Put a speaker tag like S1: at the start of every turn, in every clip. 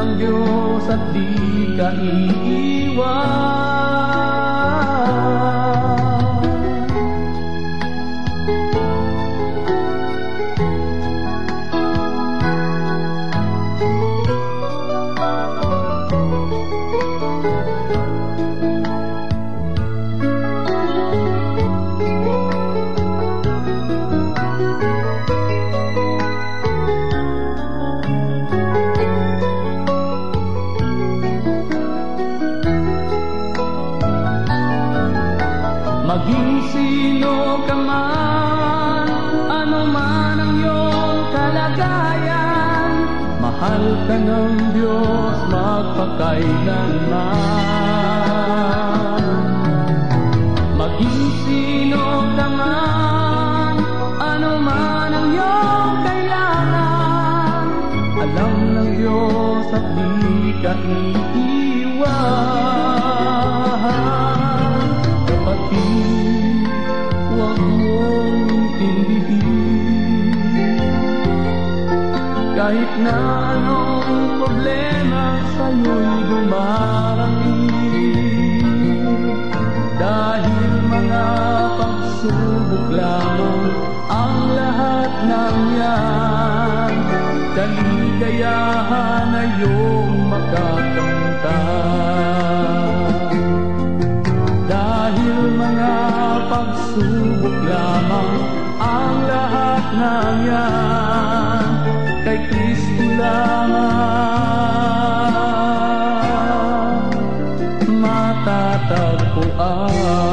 S1: ng Diyos at di ka iiwan. Magpakailanman. Maging sino ka man, ano man ang iyong kailangan, alam ng Diyos at di ka iiwan. Kapatid, huwag mong intindihin Kahit na anong problema parang Dahil mga pagsubok ang lahat ng yan Kaligayahan na iyong makakamta Dahil mga pagsubok ang lahat ng yan love.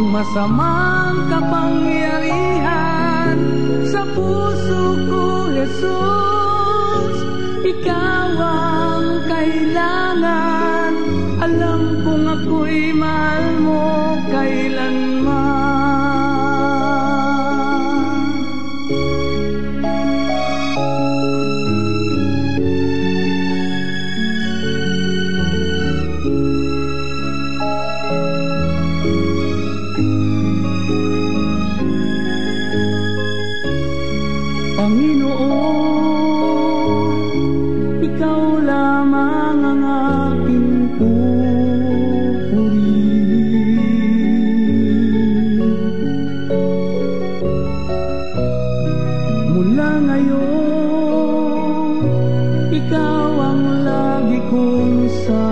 S1: ang masamang kapangyarihan sa puso ko, Jesus. Ikaw ang kailangan.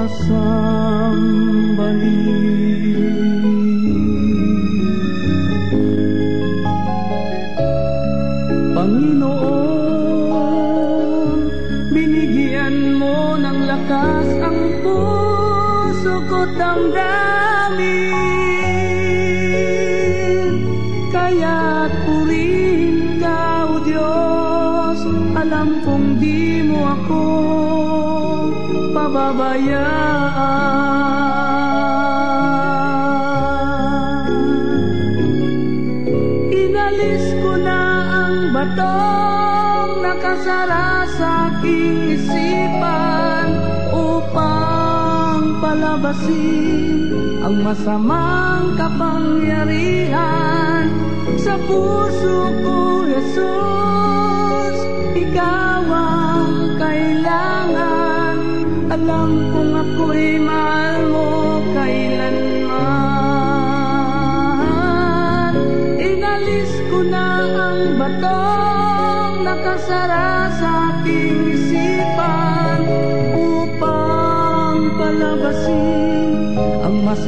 S1: So.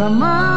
S1: summer.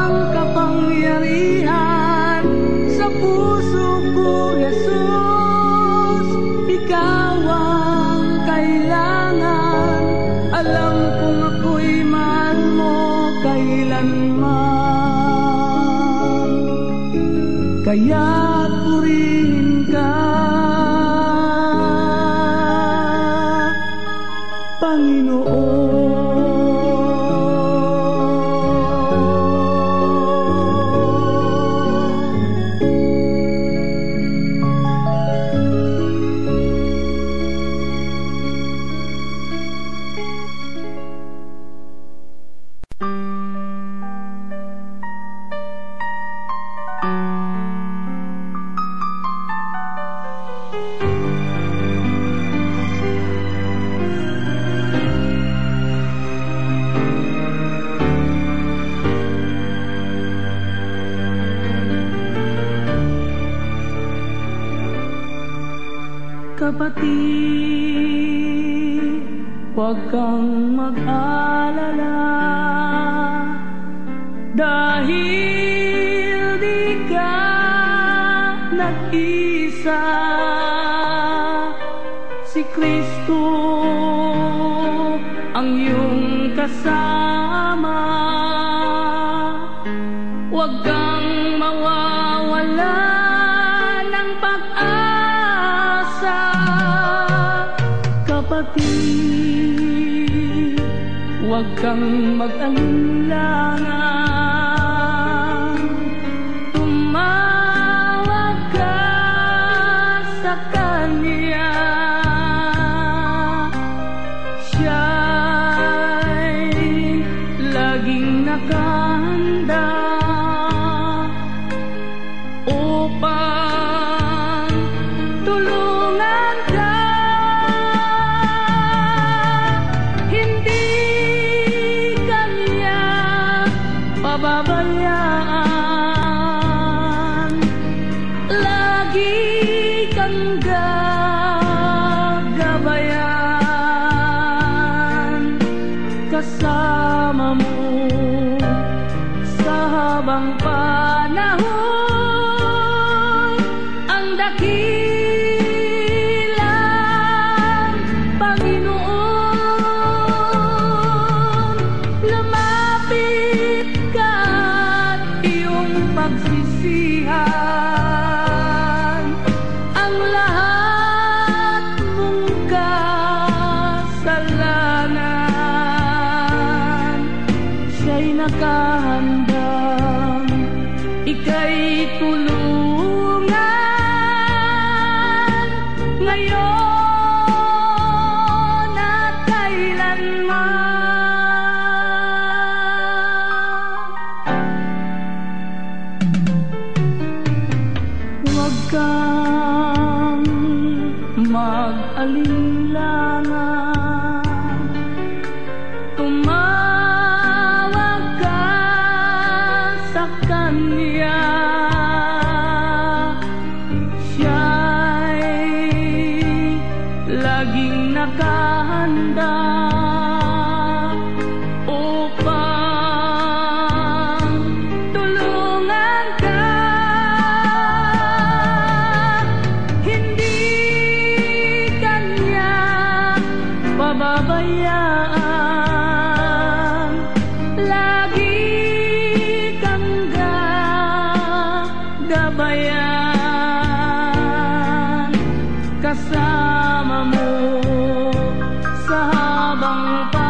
S1: come tanggap gabayan kasama mo sa habang panahon. ang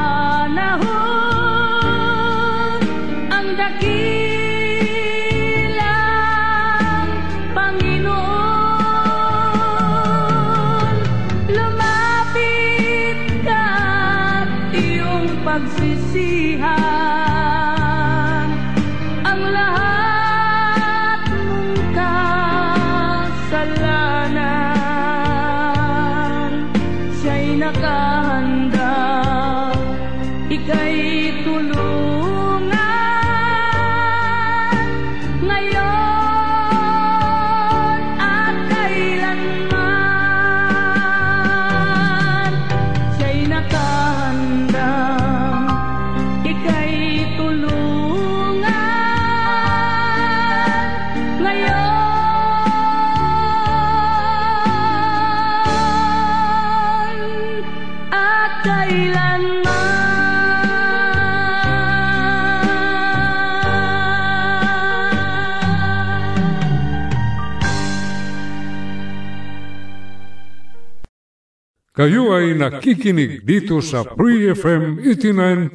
S2: Kayo ay nakikinig dito sa Free FM 89.0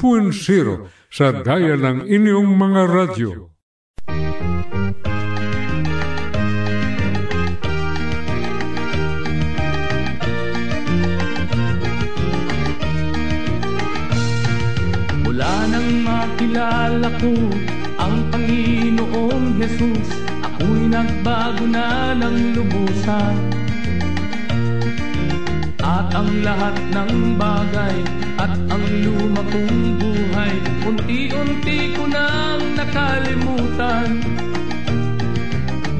S2: sa daya ng inyong mga radyo.
S1: Mula nang makilala ko ang Panginoong Jesus, ako'y nagbago na ng lubusan. Ang lahat ng bagay at ang luma kong buhay, unti-unti ko nang nakalimutan.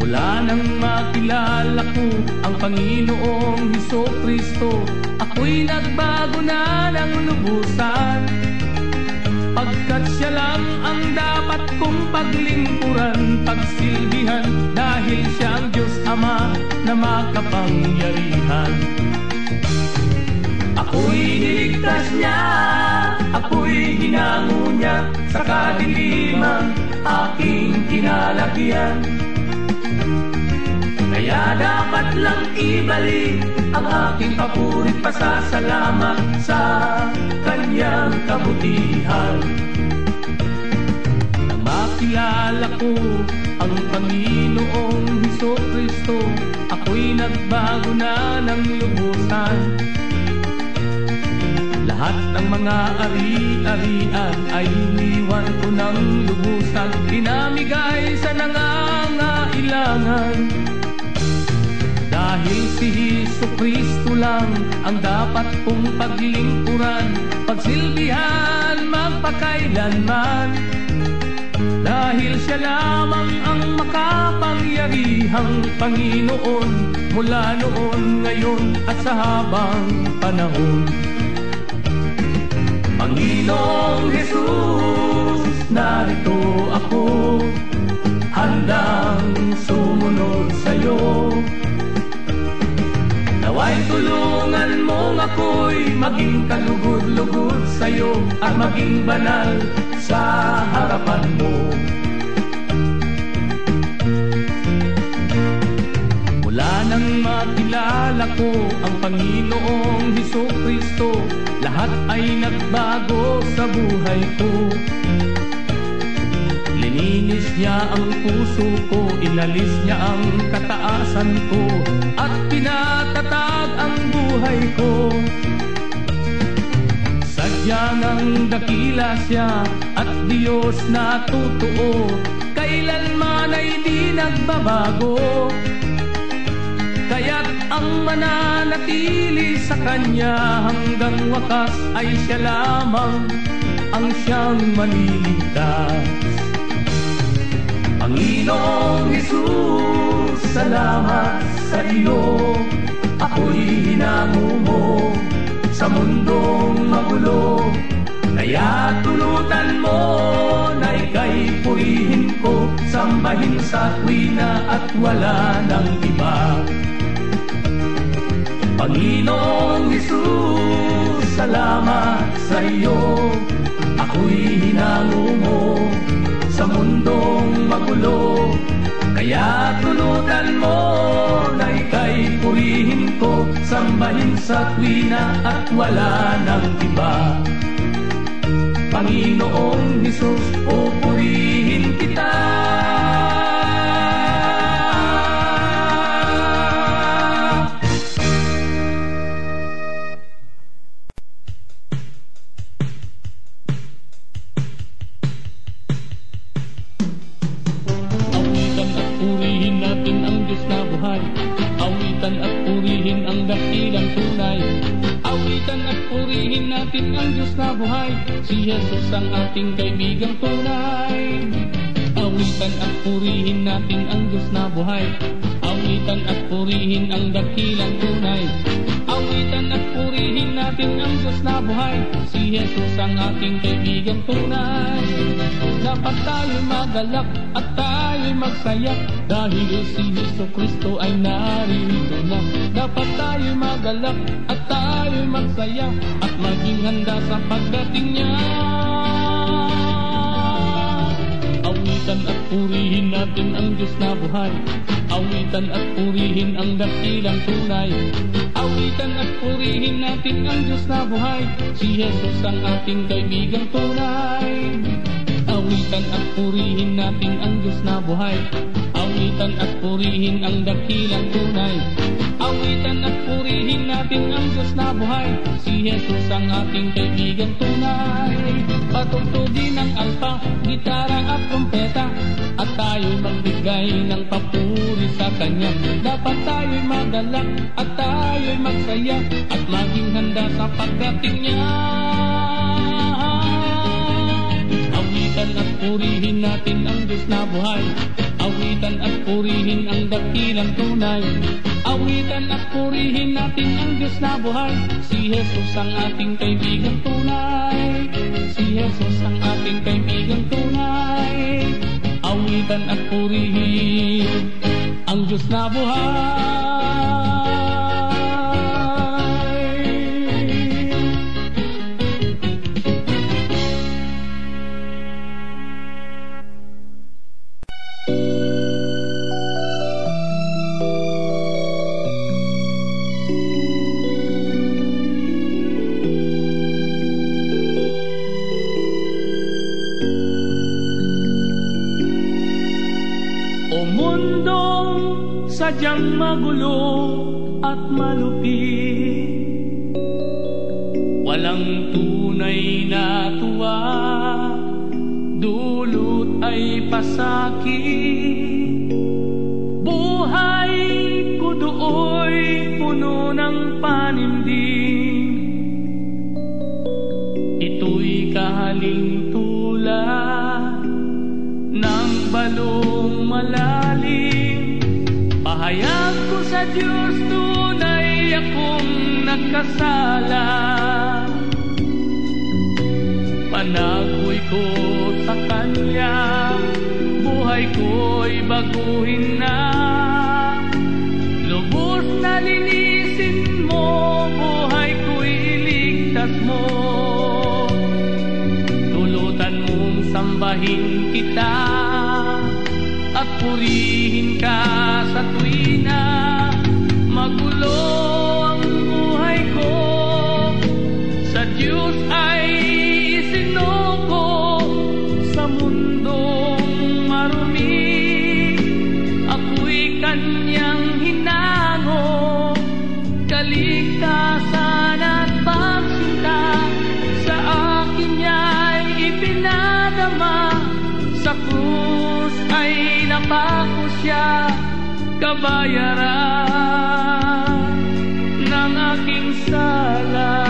S1: Mula nang makilala ko ang Panginoong Heso Kristo, ako'y nagbago na ng lubusan. Pagkat siya lang ang dapat kong paglingkuran, pagsilbihan, dahil siya ang Diyos Ama na makapangyarihan. Ako'y niligtas niya, ako'y hinango niya sa kadiliman, aking kinalagyan. Kaya dapat lang ibalik ang aking papurit pasasalamat sa kanyang kabutihan. Nang makilala ko ang Panginoong Heso Kristo, ako'y nagbago na ng lubusan. Lahat ng mga ari-arian ay iniwan ko ng lubusan, pinamigay sa nangangailangan. Dahil si Heso Kristo lang ang dapat kong paglingkuran, pagsilbihan magpakailanman. Dahil siya lamang ang makapangyarihang Panginoon mula noon, ngayon at sa habang panahon. Panginoong Jesus, narito ako, handang sumunod sa'yo. Naway tulungan mong ako'y maging kalugod-lugod sa'yo at maging banal sa harapan mo. Mula nang makilala ko ang Panginoong Heso Kristo, lahat ay nagbago sa buhay ko. Lininis niya ang puso ko, inalis niya ang kataasan ko, at pinatatag ang buhay ko. Sadyang ang dakila siya at Diyos na totoo, kailanman ay di nagbabago. Ang mananatili sa Kanya hanggang wakas ay siya lamang ang siyang maliligtas. Panginoong Jesus, salamat sa iyo. Ako'y hinango sa mundong magulo. Kaya tulutan mo na ika'y purihin ko, sambahin sa tuwina at wala ng iba. Panginoong Jesus, salamat sa iyo. Ako'y hinango mo sa mundong magulo. Kaya tulutan mo na ika'y purihin ko, sambahin sa tuwina at wala ng iba. Panginoong Jesus, pupurihin purihin natin ang Diyos na buhay. Si Jesus ang ating kaibigang tunay Awitan at purihin natin ang Diyos na buhay. Awitan at purihin ang dakilang tunay. Awitan at purihin natin ang Diyos na buhay. Si Jesus ang ating kaibigan tunay. Dapat tayo magalak at tayo magsaya. Dahil si Jesu Kristo ay narito na. Dapat tayo magalak at tayo magsaya At maging handa sa pagdating niya. Awitan at purihin natin ang Diyos na buhay. Awitan at purihin ang dakilang tunay. Awitan at purihin natin ang Diyos na buhay. Si Jesus ang ating kaibigang tunay Awitan at purihin natin ang Diyos na buhay. Awitan at purihin ang dakilang tunay. Awitan at purihin natin ang Diyos na buhay. Si Jesus ang ating kaibigan tunay. Patugtugin ng alpa, gitara at trompeta. At tayo magbigay ng papuri sa Kanya. Dapat tayo'y magalak at tayo'y magsaya. At maging handa sa pagdating niya Awitan at purihin natin ang Diyos na buhay. Awitan at purihin ang dakilang tunay. Awitan at purihin natin ang Diyos na buhay. Si Jesus ang ating kaibigang tunay. Si Jesus ang ating kaibigang tunay. Awitan at purihin ang Diyos na buhay sadyang magulo at malupit. Walang tunay na tuwa Dulot ay pasakit. Buhay ko dooy puno ng panindig Kabayaran ng aking sala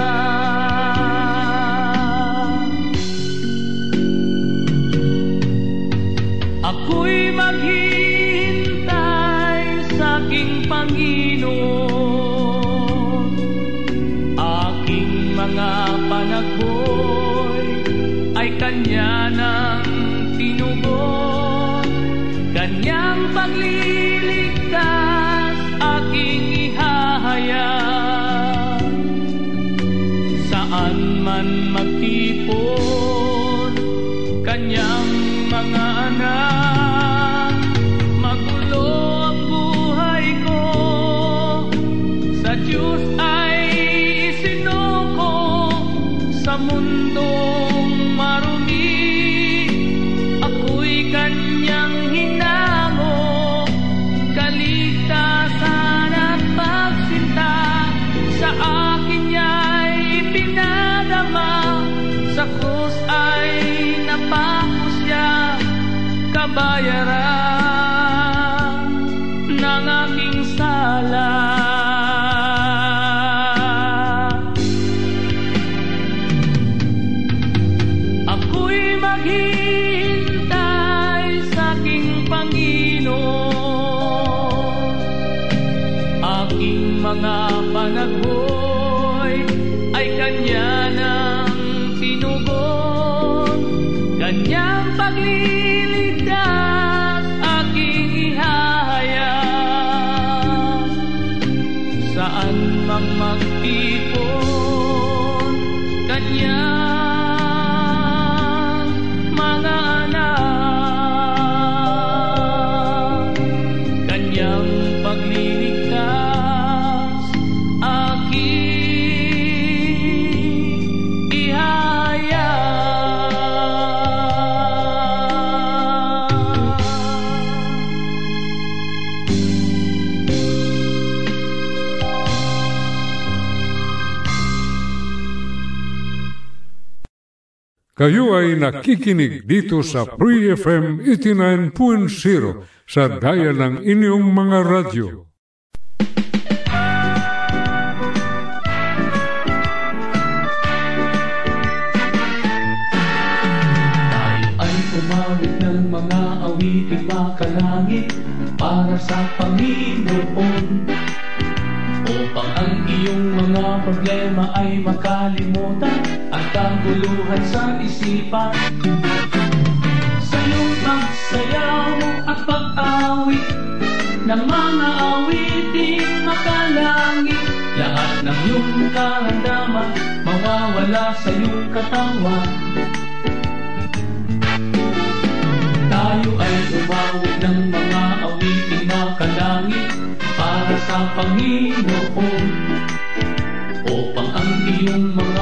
S2: Kayo ay nakikinig dito sa Free FM 89.0 sa daya ng inyong mga radyo.
S1: Tayo ay umawit ng mga awiting makalangit para sa Panginoon upang ang iyong mga problema ay makalimutan kaguluhan sa isipan. Sa iyong pagsayaw at pag-awit Na mga awiting makalangit. Lahat ng iyong karamdaman Mawawala sa iyong katawan. Tayo ay umawit ng mga awiting makalangit Para sa Panginoon. Upang ang iyong mga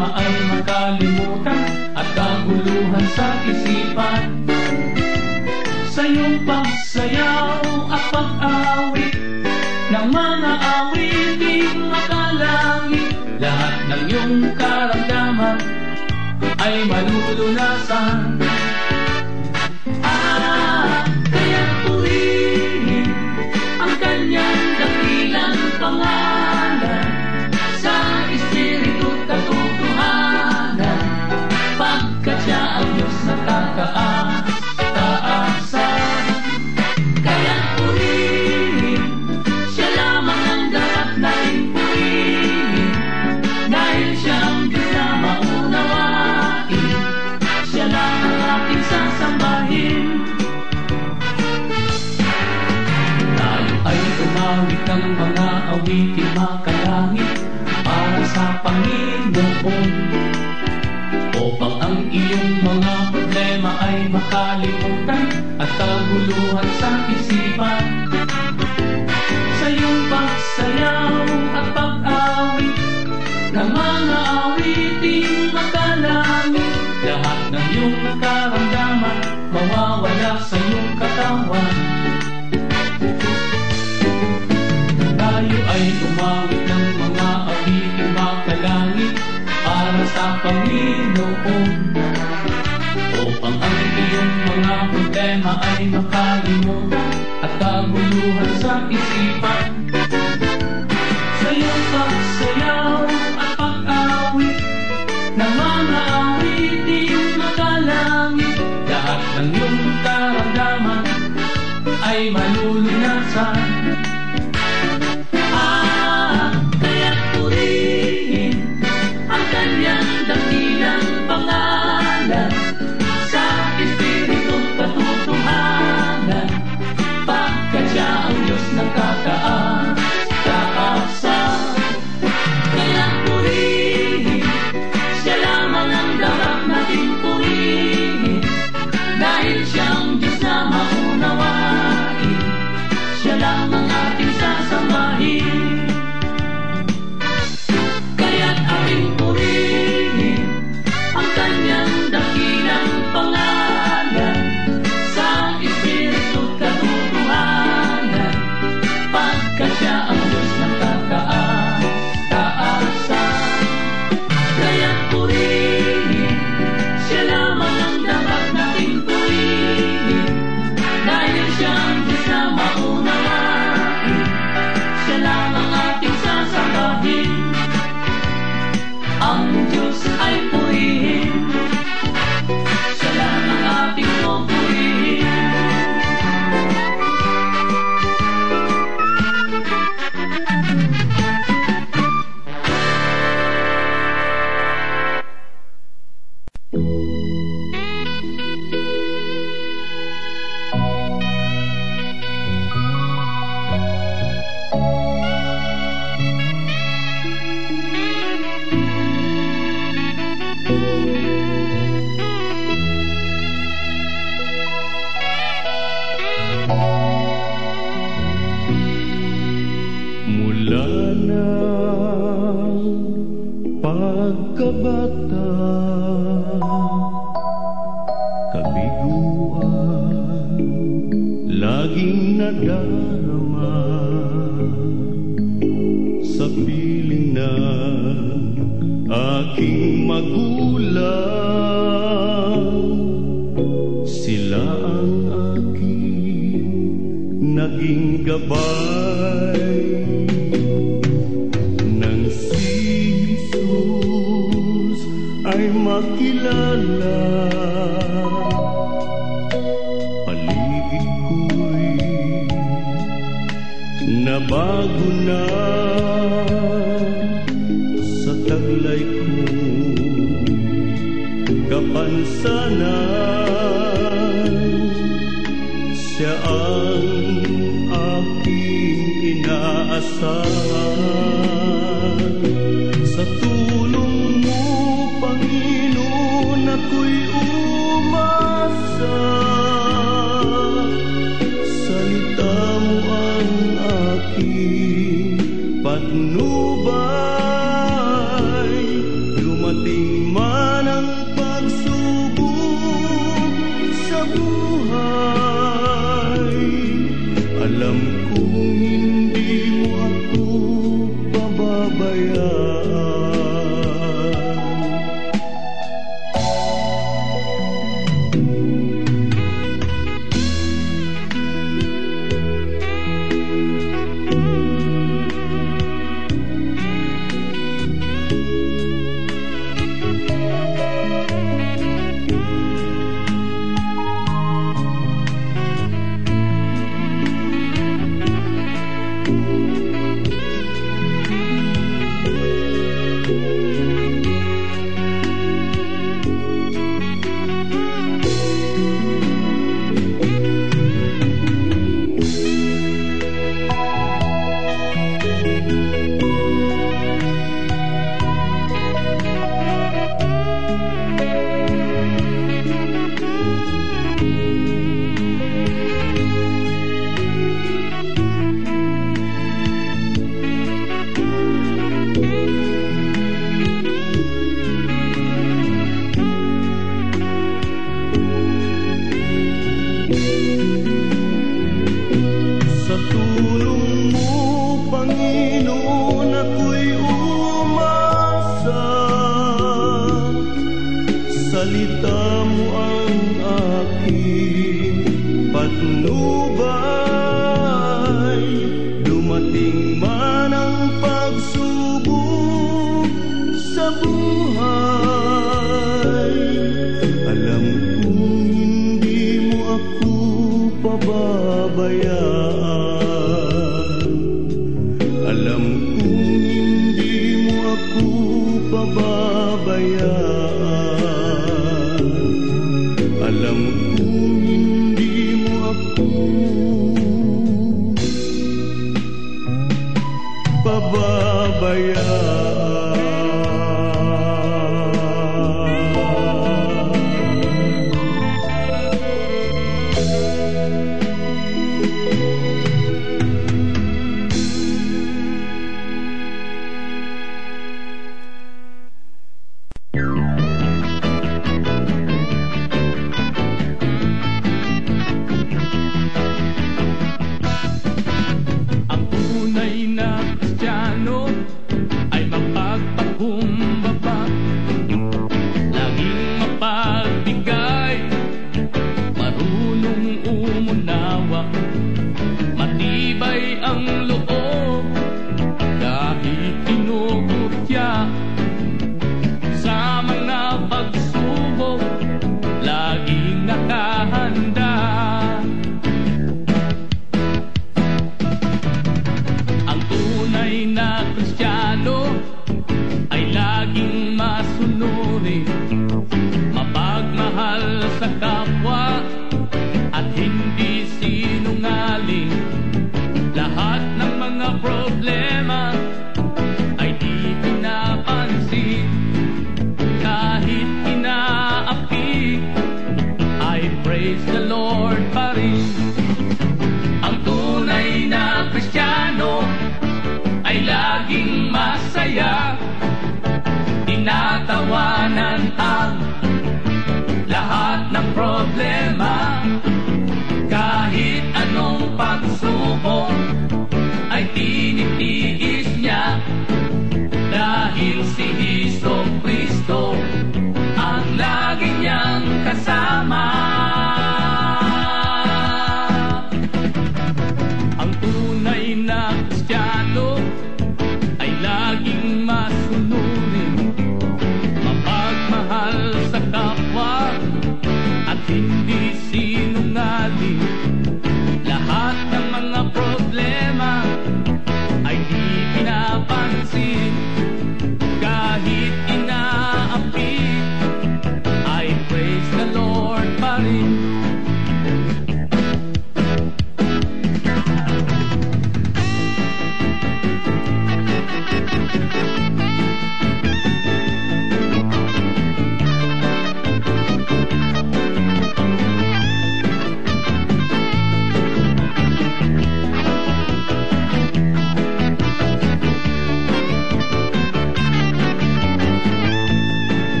S1: problema ay makalimutan at kaguluhan sa isipan. Sa iyong pagsayaw
S3: cantata aking magulang Sila ang aking naging gabay. Nang si Jesus ay makilala Paligid ko'y nabago na.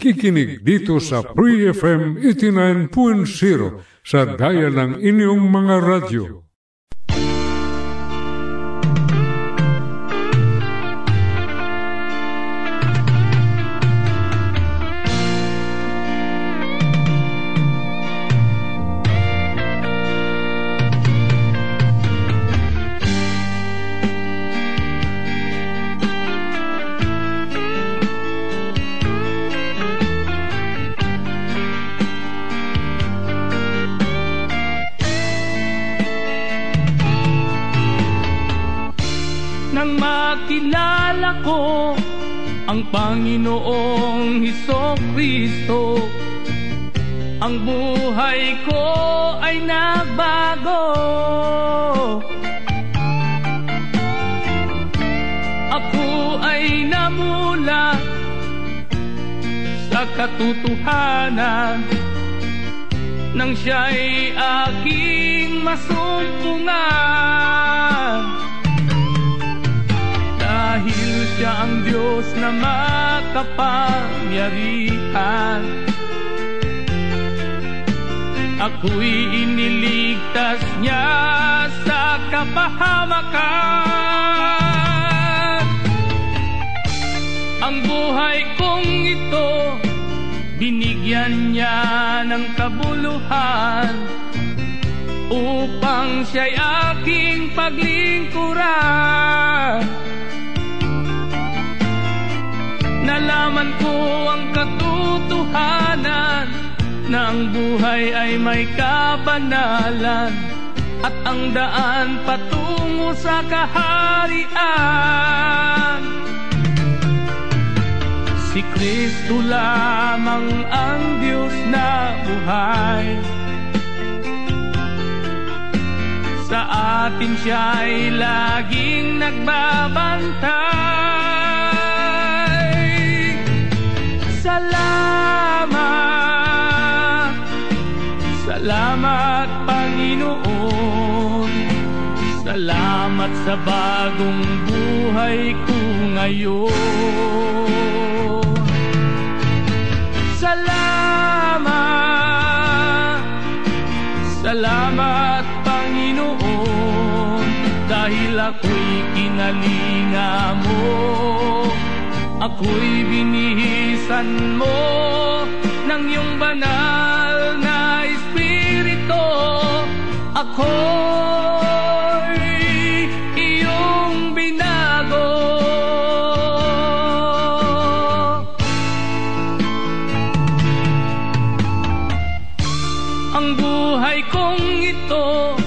S2: Nakikinig dito sa Free FM 89.0 sa daya ng inyong mga radyo.
S1: Makilala ko ang Panginoong Heso Kristo Ang buhay ko ay nagbago Ako ay namula sa katotohanan Nang siya'y aking masumpungan dahil siya ang Diyos na makapangyarihan Ako'y iniligtas niya sa kapahamakan. Ang buhay kong ito Binigyan niya ng kabuluhan Upang siya'y aking paglingkuran Nalaman ko ang katotohanan Na ang buhay ay may kabanalan At ang daan patungo sa kaharian. Si Kristo lamang ang Diyos na buhay. Sa atin siya'y laging nagbabantay Salamat. Salamat Panginoon. Salamat sa bagong buhay ko ngayon. Salamat. Salamat Panginoon. Dahil ako'y kinalinga mo Ako'y binihisan mo Ng iyong banal na Espiritu Ako'y iyong binago. Ang buhay kong ito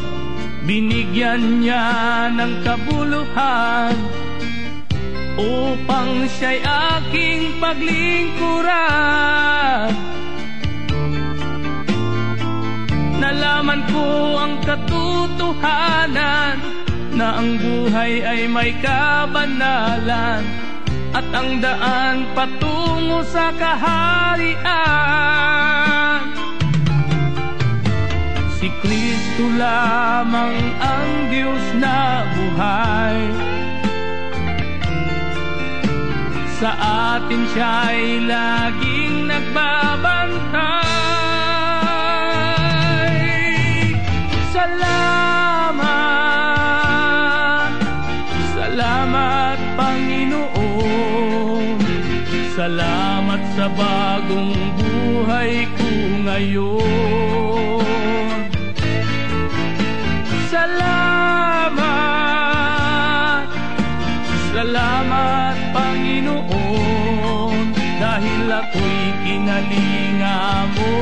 S1: Binigyan niya ng kabuluhan Upang siya'y aking paglingkuran Nalaman ko ang katotohanan Na ang buhay ay may kabanalan At ang daan patungo sa kaharian. Si Kristo lamang ang Diyos na buhay. Sa atin siya'y laging nagbabantay sa bagong buhay ko ngayon. Salamat Salamat Panginoon Dahil ako'y kinalinga mo.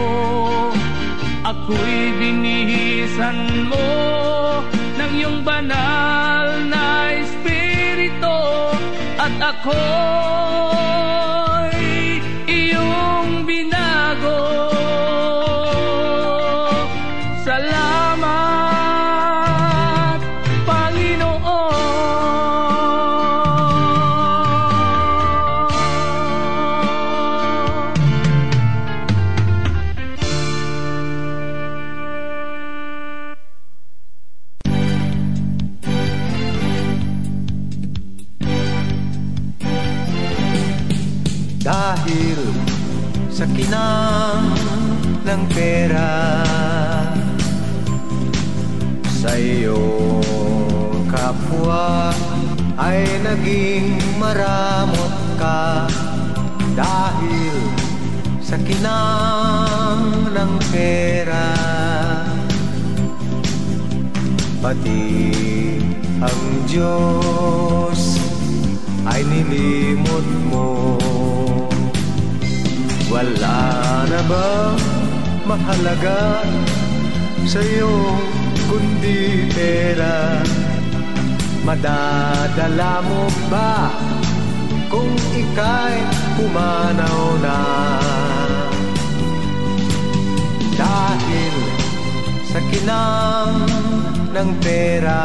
S1: Ako'y binihisan mo Ng iyong banal na espiritu At ako'y
S4: naging maramot ka Dahil sa kinang ng pera. Pati ang Diyos ay nilimot mo. Wala na ba mahalaga sa'yo kundi Madadala mo ba kung ika'y pumanaw na? Dahil sa kinang ng pera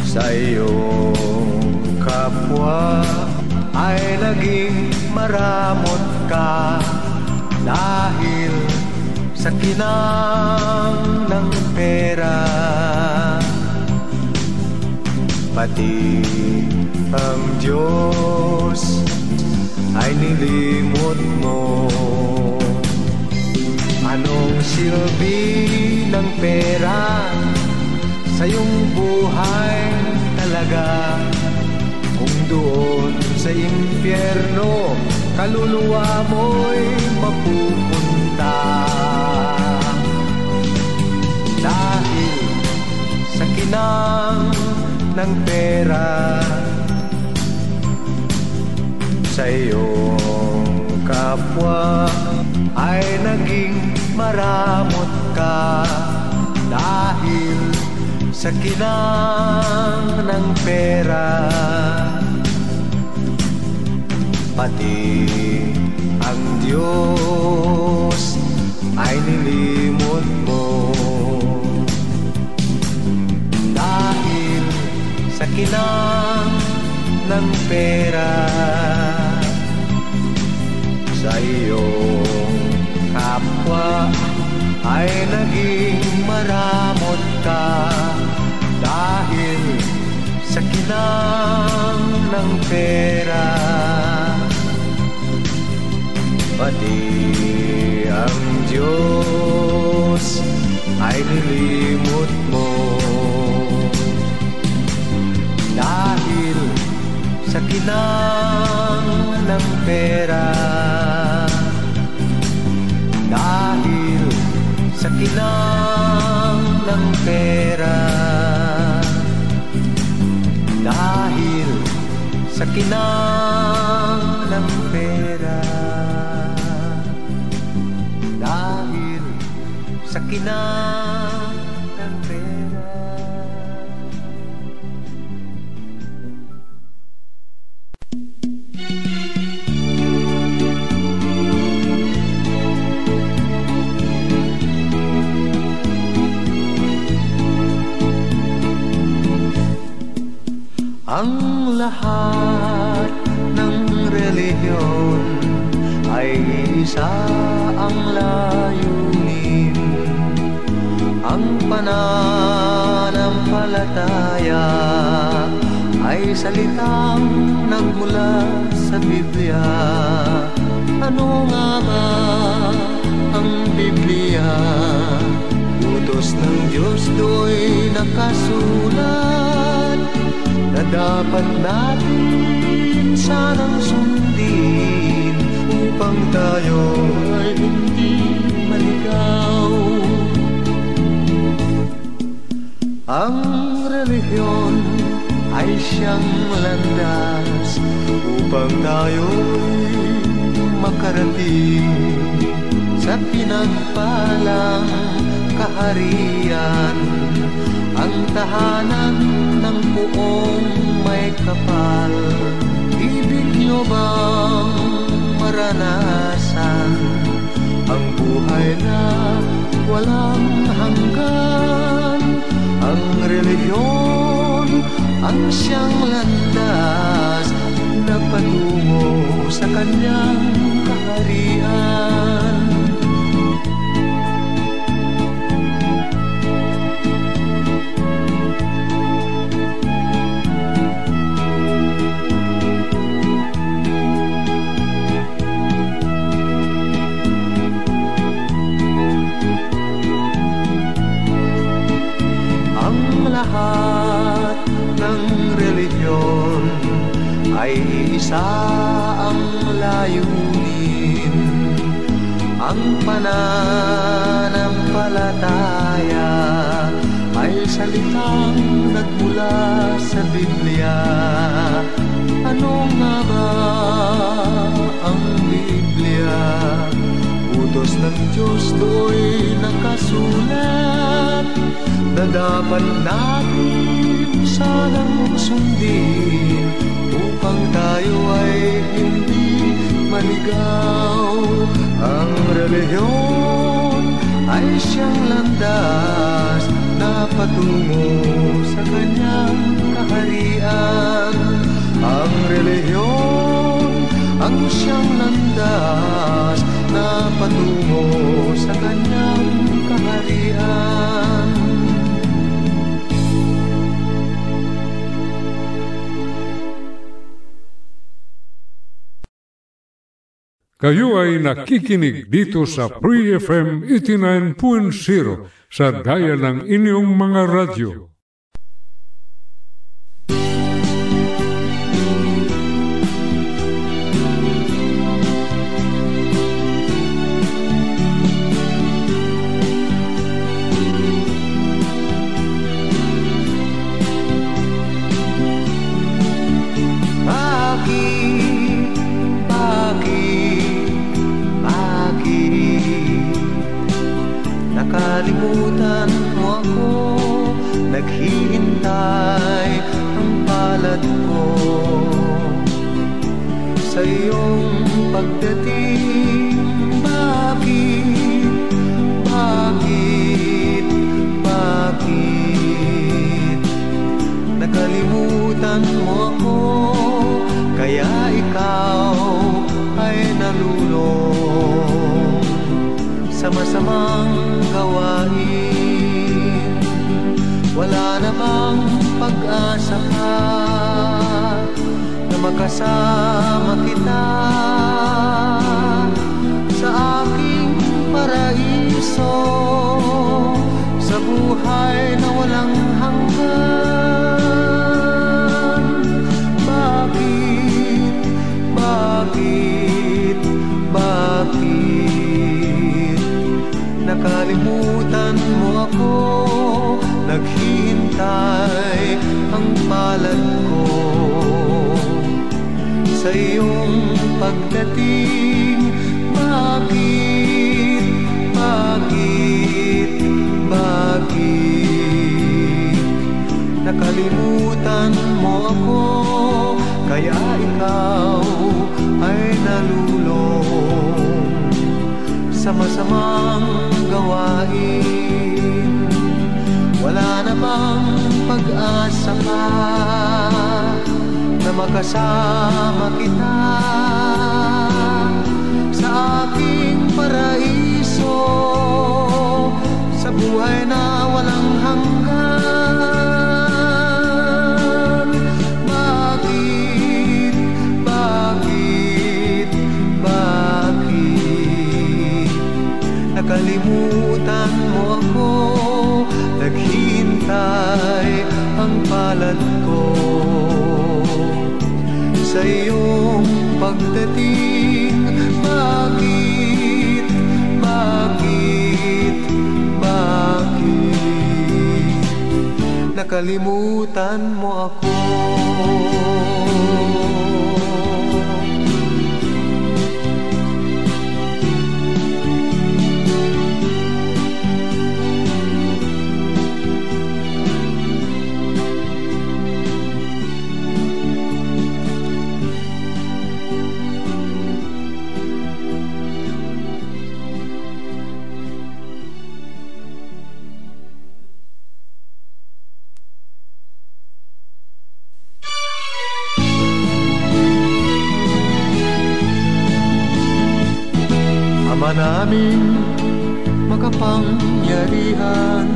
S4: sa iyong kapwa ay naging maramot ka. Dahil sa kinang ng pera pati ang Diyos ay nilimot mo. Anong silbi ng pera sa iyong buhay talaga? Kung doon sa impyerno Kaluluwa mo'y mapupunta. Dahil sa kinang ng pera Sa iyong kapwa ay naging maramot ka dahil sa kinang ng pera. Pati ang Diyos ay nilimot mo kinang ng pera. Sa iyong kapwa ay naging maramot ka dahil sa kinang ng pera. Pati ang Diyos ay nilimot kinang ng pera. Dahil sa kinang ng pera. Dahil sa kinang ng pera. Dahil sa kinang Lahat ng relihiyon ay isa ang layunin. Ang pananampalataya ay salitang nagmula sa Biblia. Ano nga ba ang Biblia? Utos ng Diyos do'y nakasulat na dapat natin sa sanang sundin upang tayo ay hindi maligaw. Ang relihiyon ay siyang landas upang tayo'y makarating sa pinagpalang kaharian ang tahanan ng buong may kapal. Ibig nyo bang maranasan? Ang buhay na walang hanggan. Ang reliyon ang siyang landas. Na patungo sa kanyang kaharian isa ang layunin ang pananampalataya ay salitang nagmula sa Biblia. Ano nga ba ang Biblia? Utos ng Diyos do'y nakasulat na dapat natin sanang sundin upang tayo ay hindi maligaw. Ang reliyon ay siyang landas na patungo sa kanyang kaharian. Ang reliyon ang siyang landas na patungo sa kanyang
S2: Kayo ay nakikinig dito sa Free FM 89.0 sa daya ng inyong mga radyo.
S4: Iyong pagdating. Bakit, bakit, bakit? Nakalimutan mo ako Kaya ikaw ay nalulong. Sa makasama kita Sa aking paraiso Sa buhay na walang hanggan. Bakit, bakit, bakit? Nakalimutan mo ako Naghintay ang palad sa iyong pagdating. Bakit, bakit, bakit Nakalimutan mo ako Ama naming makapangyarihan.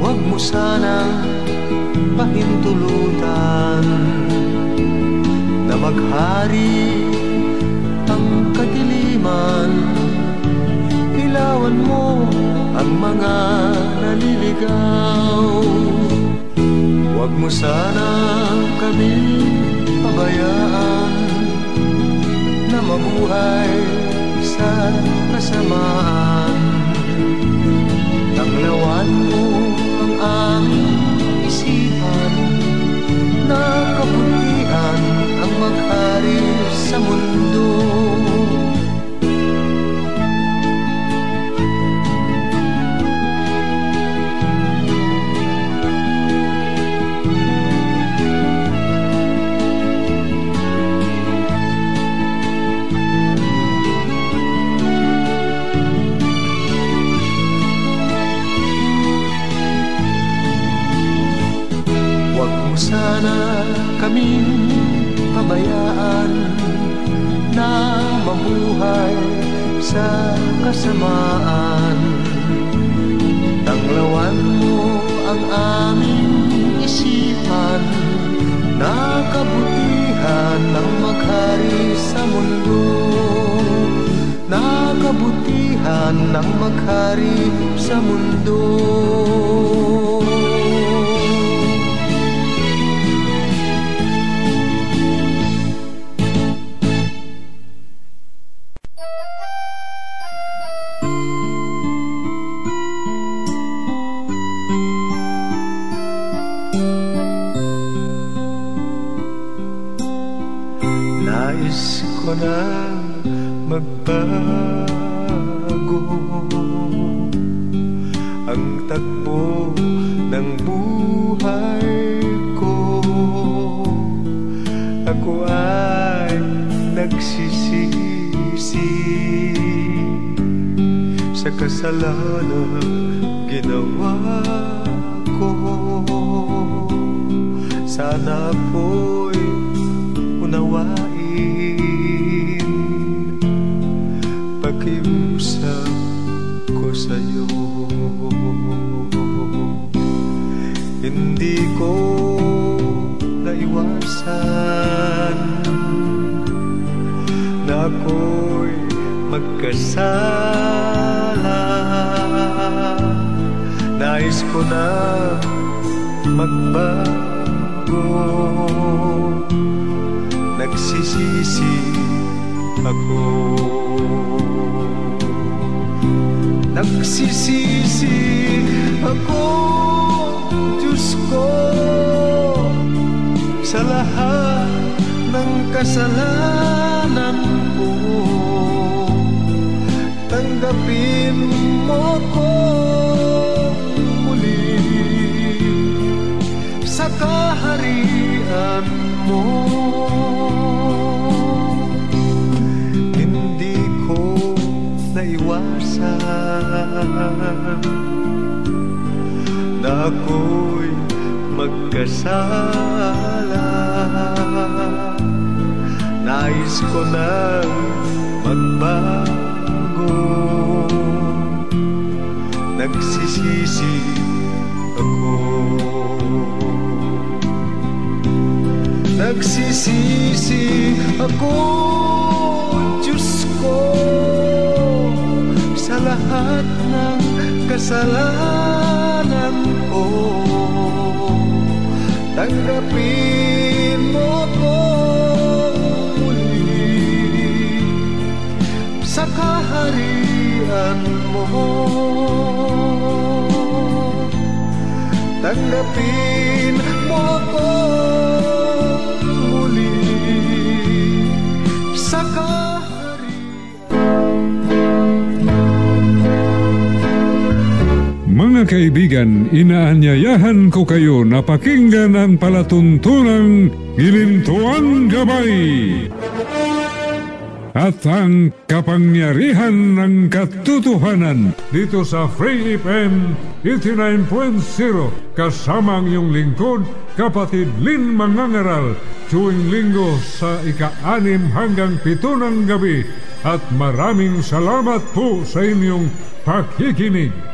S4: Huwag mo sanang pahintulutan Na maghari ang kadiliman. Ilawan mo ang mga naliligaw. Huwag mo sana kami pabayaan na mabuhay sa kasamaan. Tanglawan mo ang aming isipan. Na kabutihan ang maghari sa mundo kaming pabayaan Na mabuhay sa kasamaan. Tanglawan mo ang aming isipan Na kabutihan ng maghari sa mundo. Na kabutihan ng maghari sa mundo na magbago. Ang takbo ng buhay ko. Ako ay nagsisisi. Sa kasalanan ginawa ko. Sana po'y magkasala Nais ko na magbago. Nagsisisi ako. Nagsisisi ako, Diyos ko Sa lahat ng kasalanan Tanggapin mo ko muli. Sa kaharian mo. Hindi ko naiwasan Na ako'y magkasala. Nais ko na magbago nagsisisi ako. Nagsisisi ako Diyos ko Sa lahat ng kasalanan ko. Tanggapin mo ko muli Sa kaharian Tanggapin mo ko muli sa
S2: Mga kaibigan, inaanyayahan ko kayo na pakinggan ang palatuntunang Gilintuan Gabay at ang kapangyarihan ng katotohanan dito sa Free FM 89.0 kasama ang iyong lingkod, kapatid Lin Mangangaral, tuwing linggo sa ika-anim hanggang pito ng gabi at maraming salamat po sa inyong pakikinig.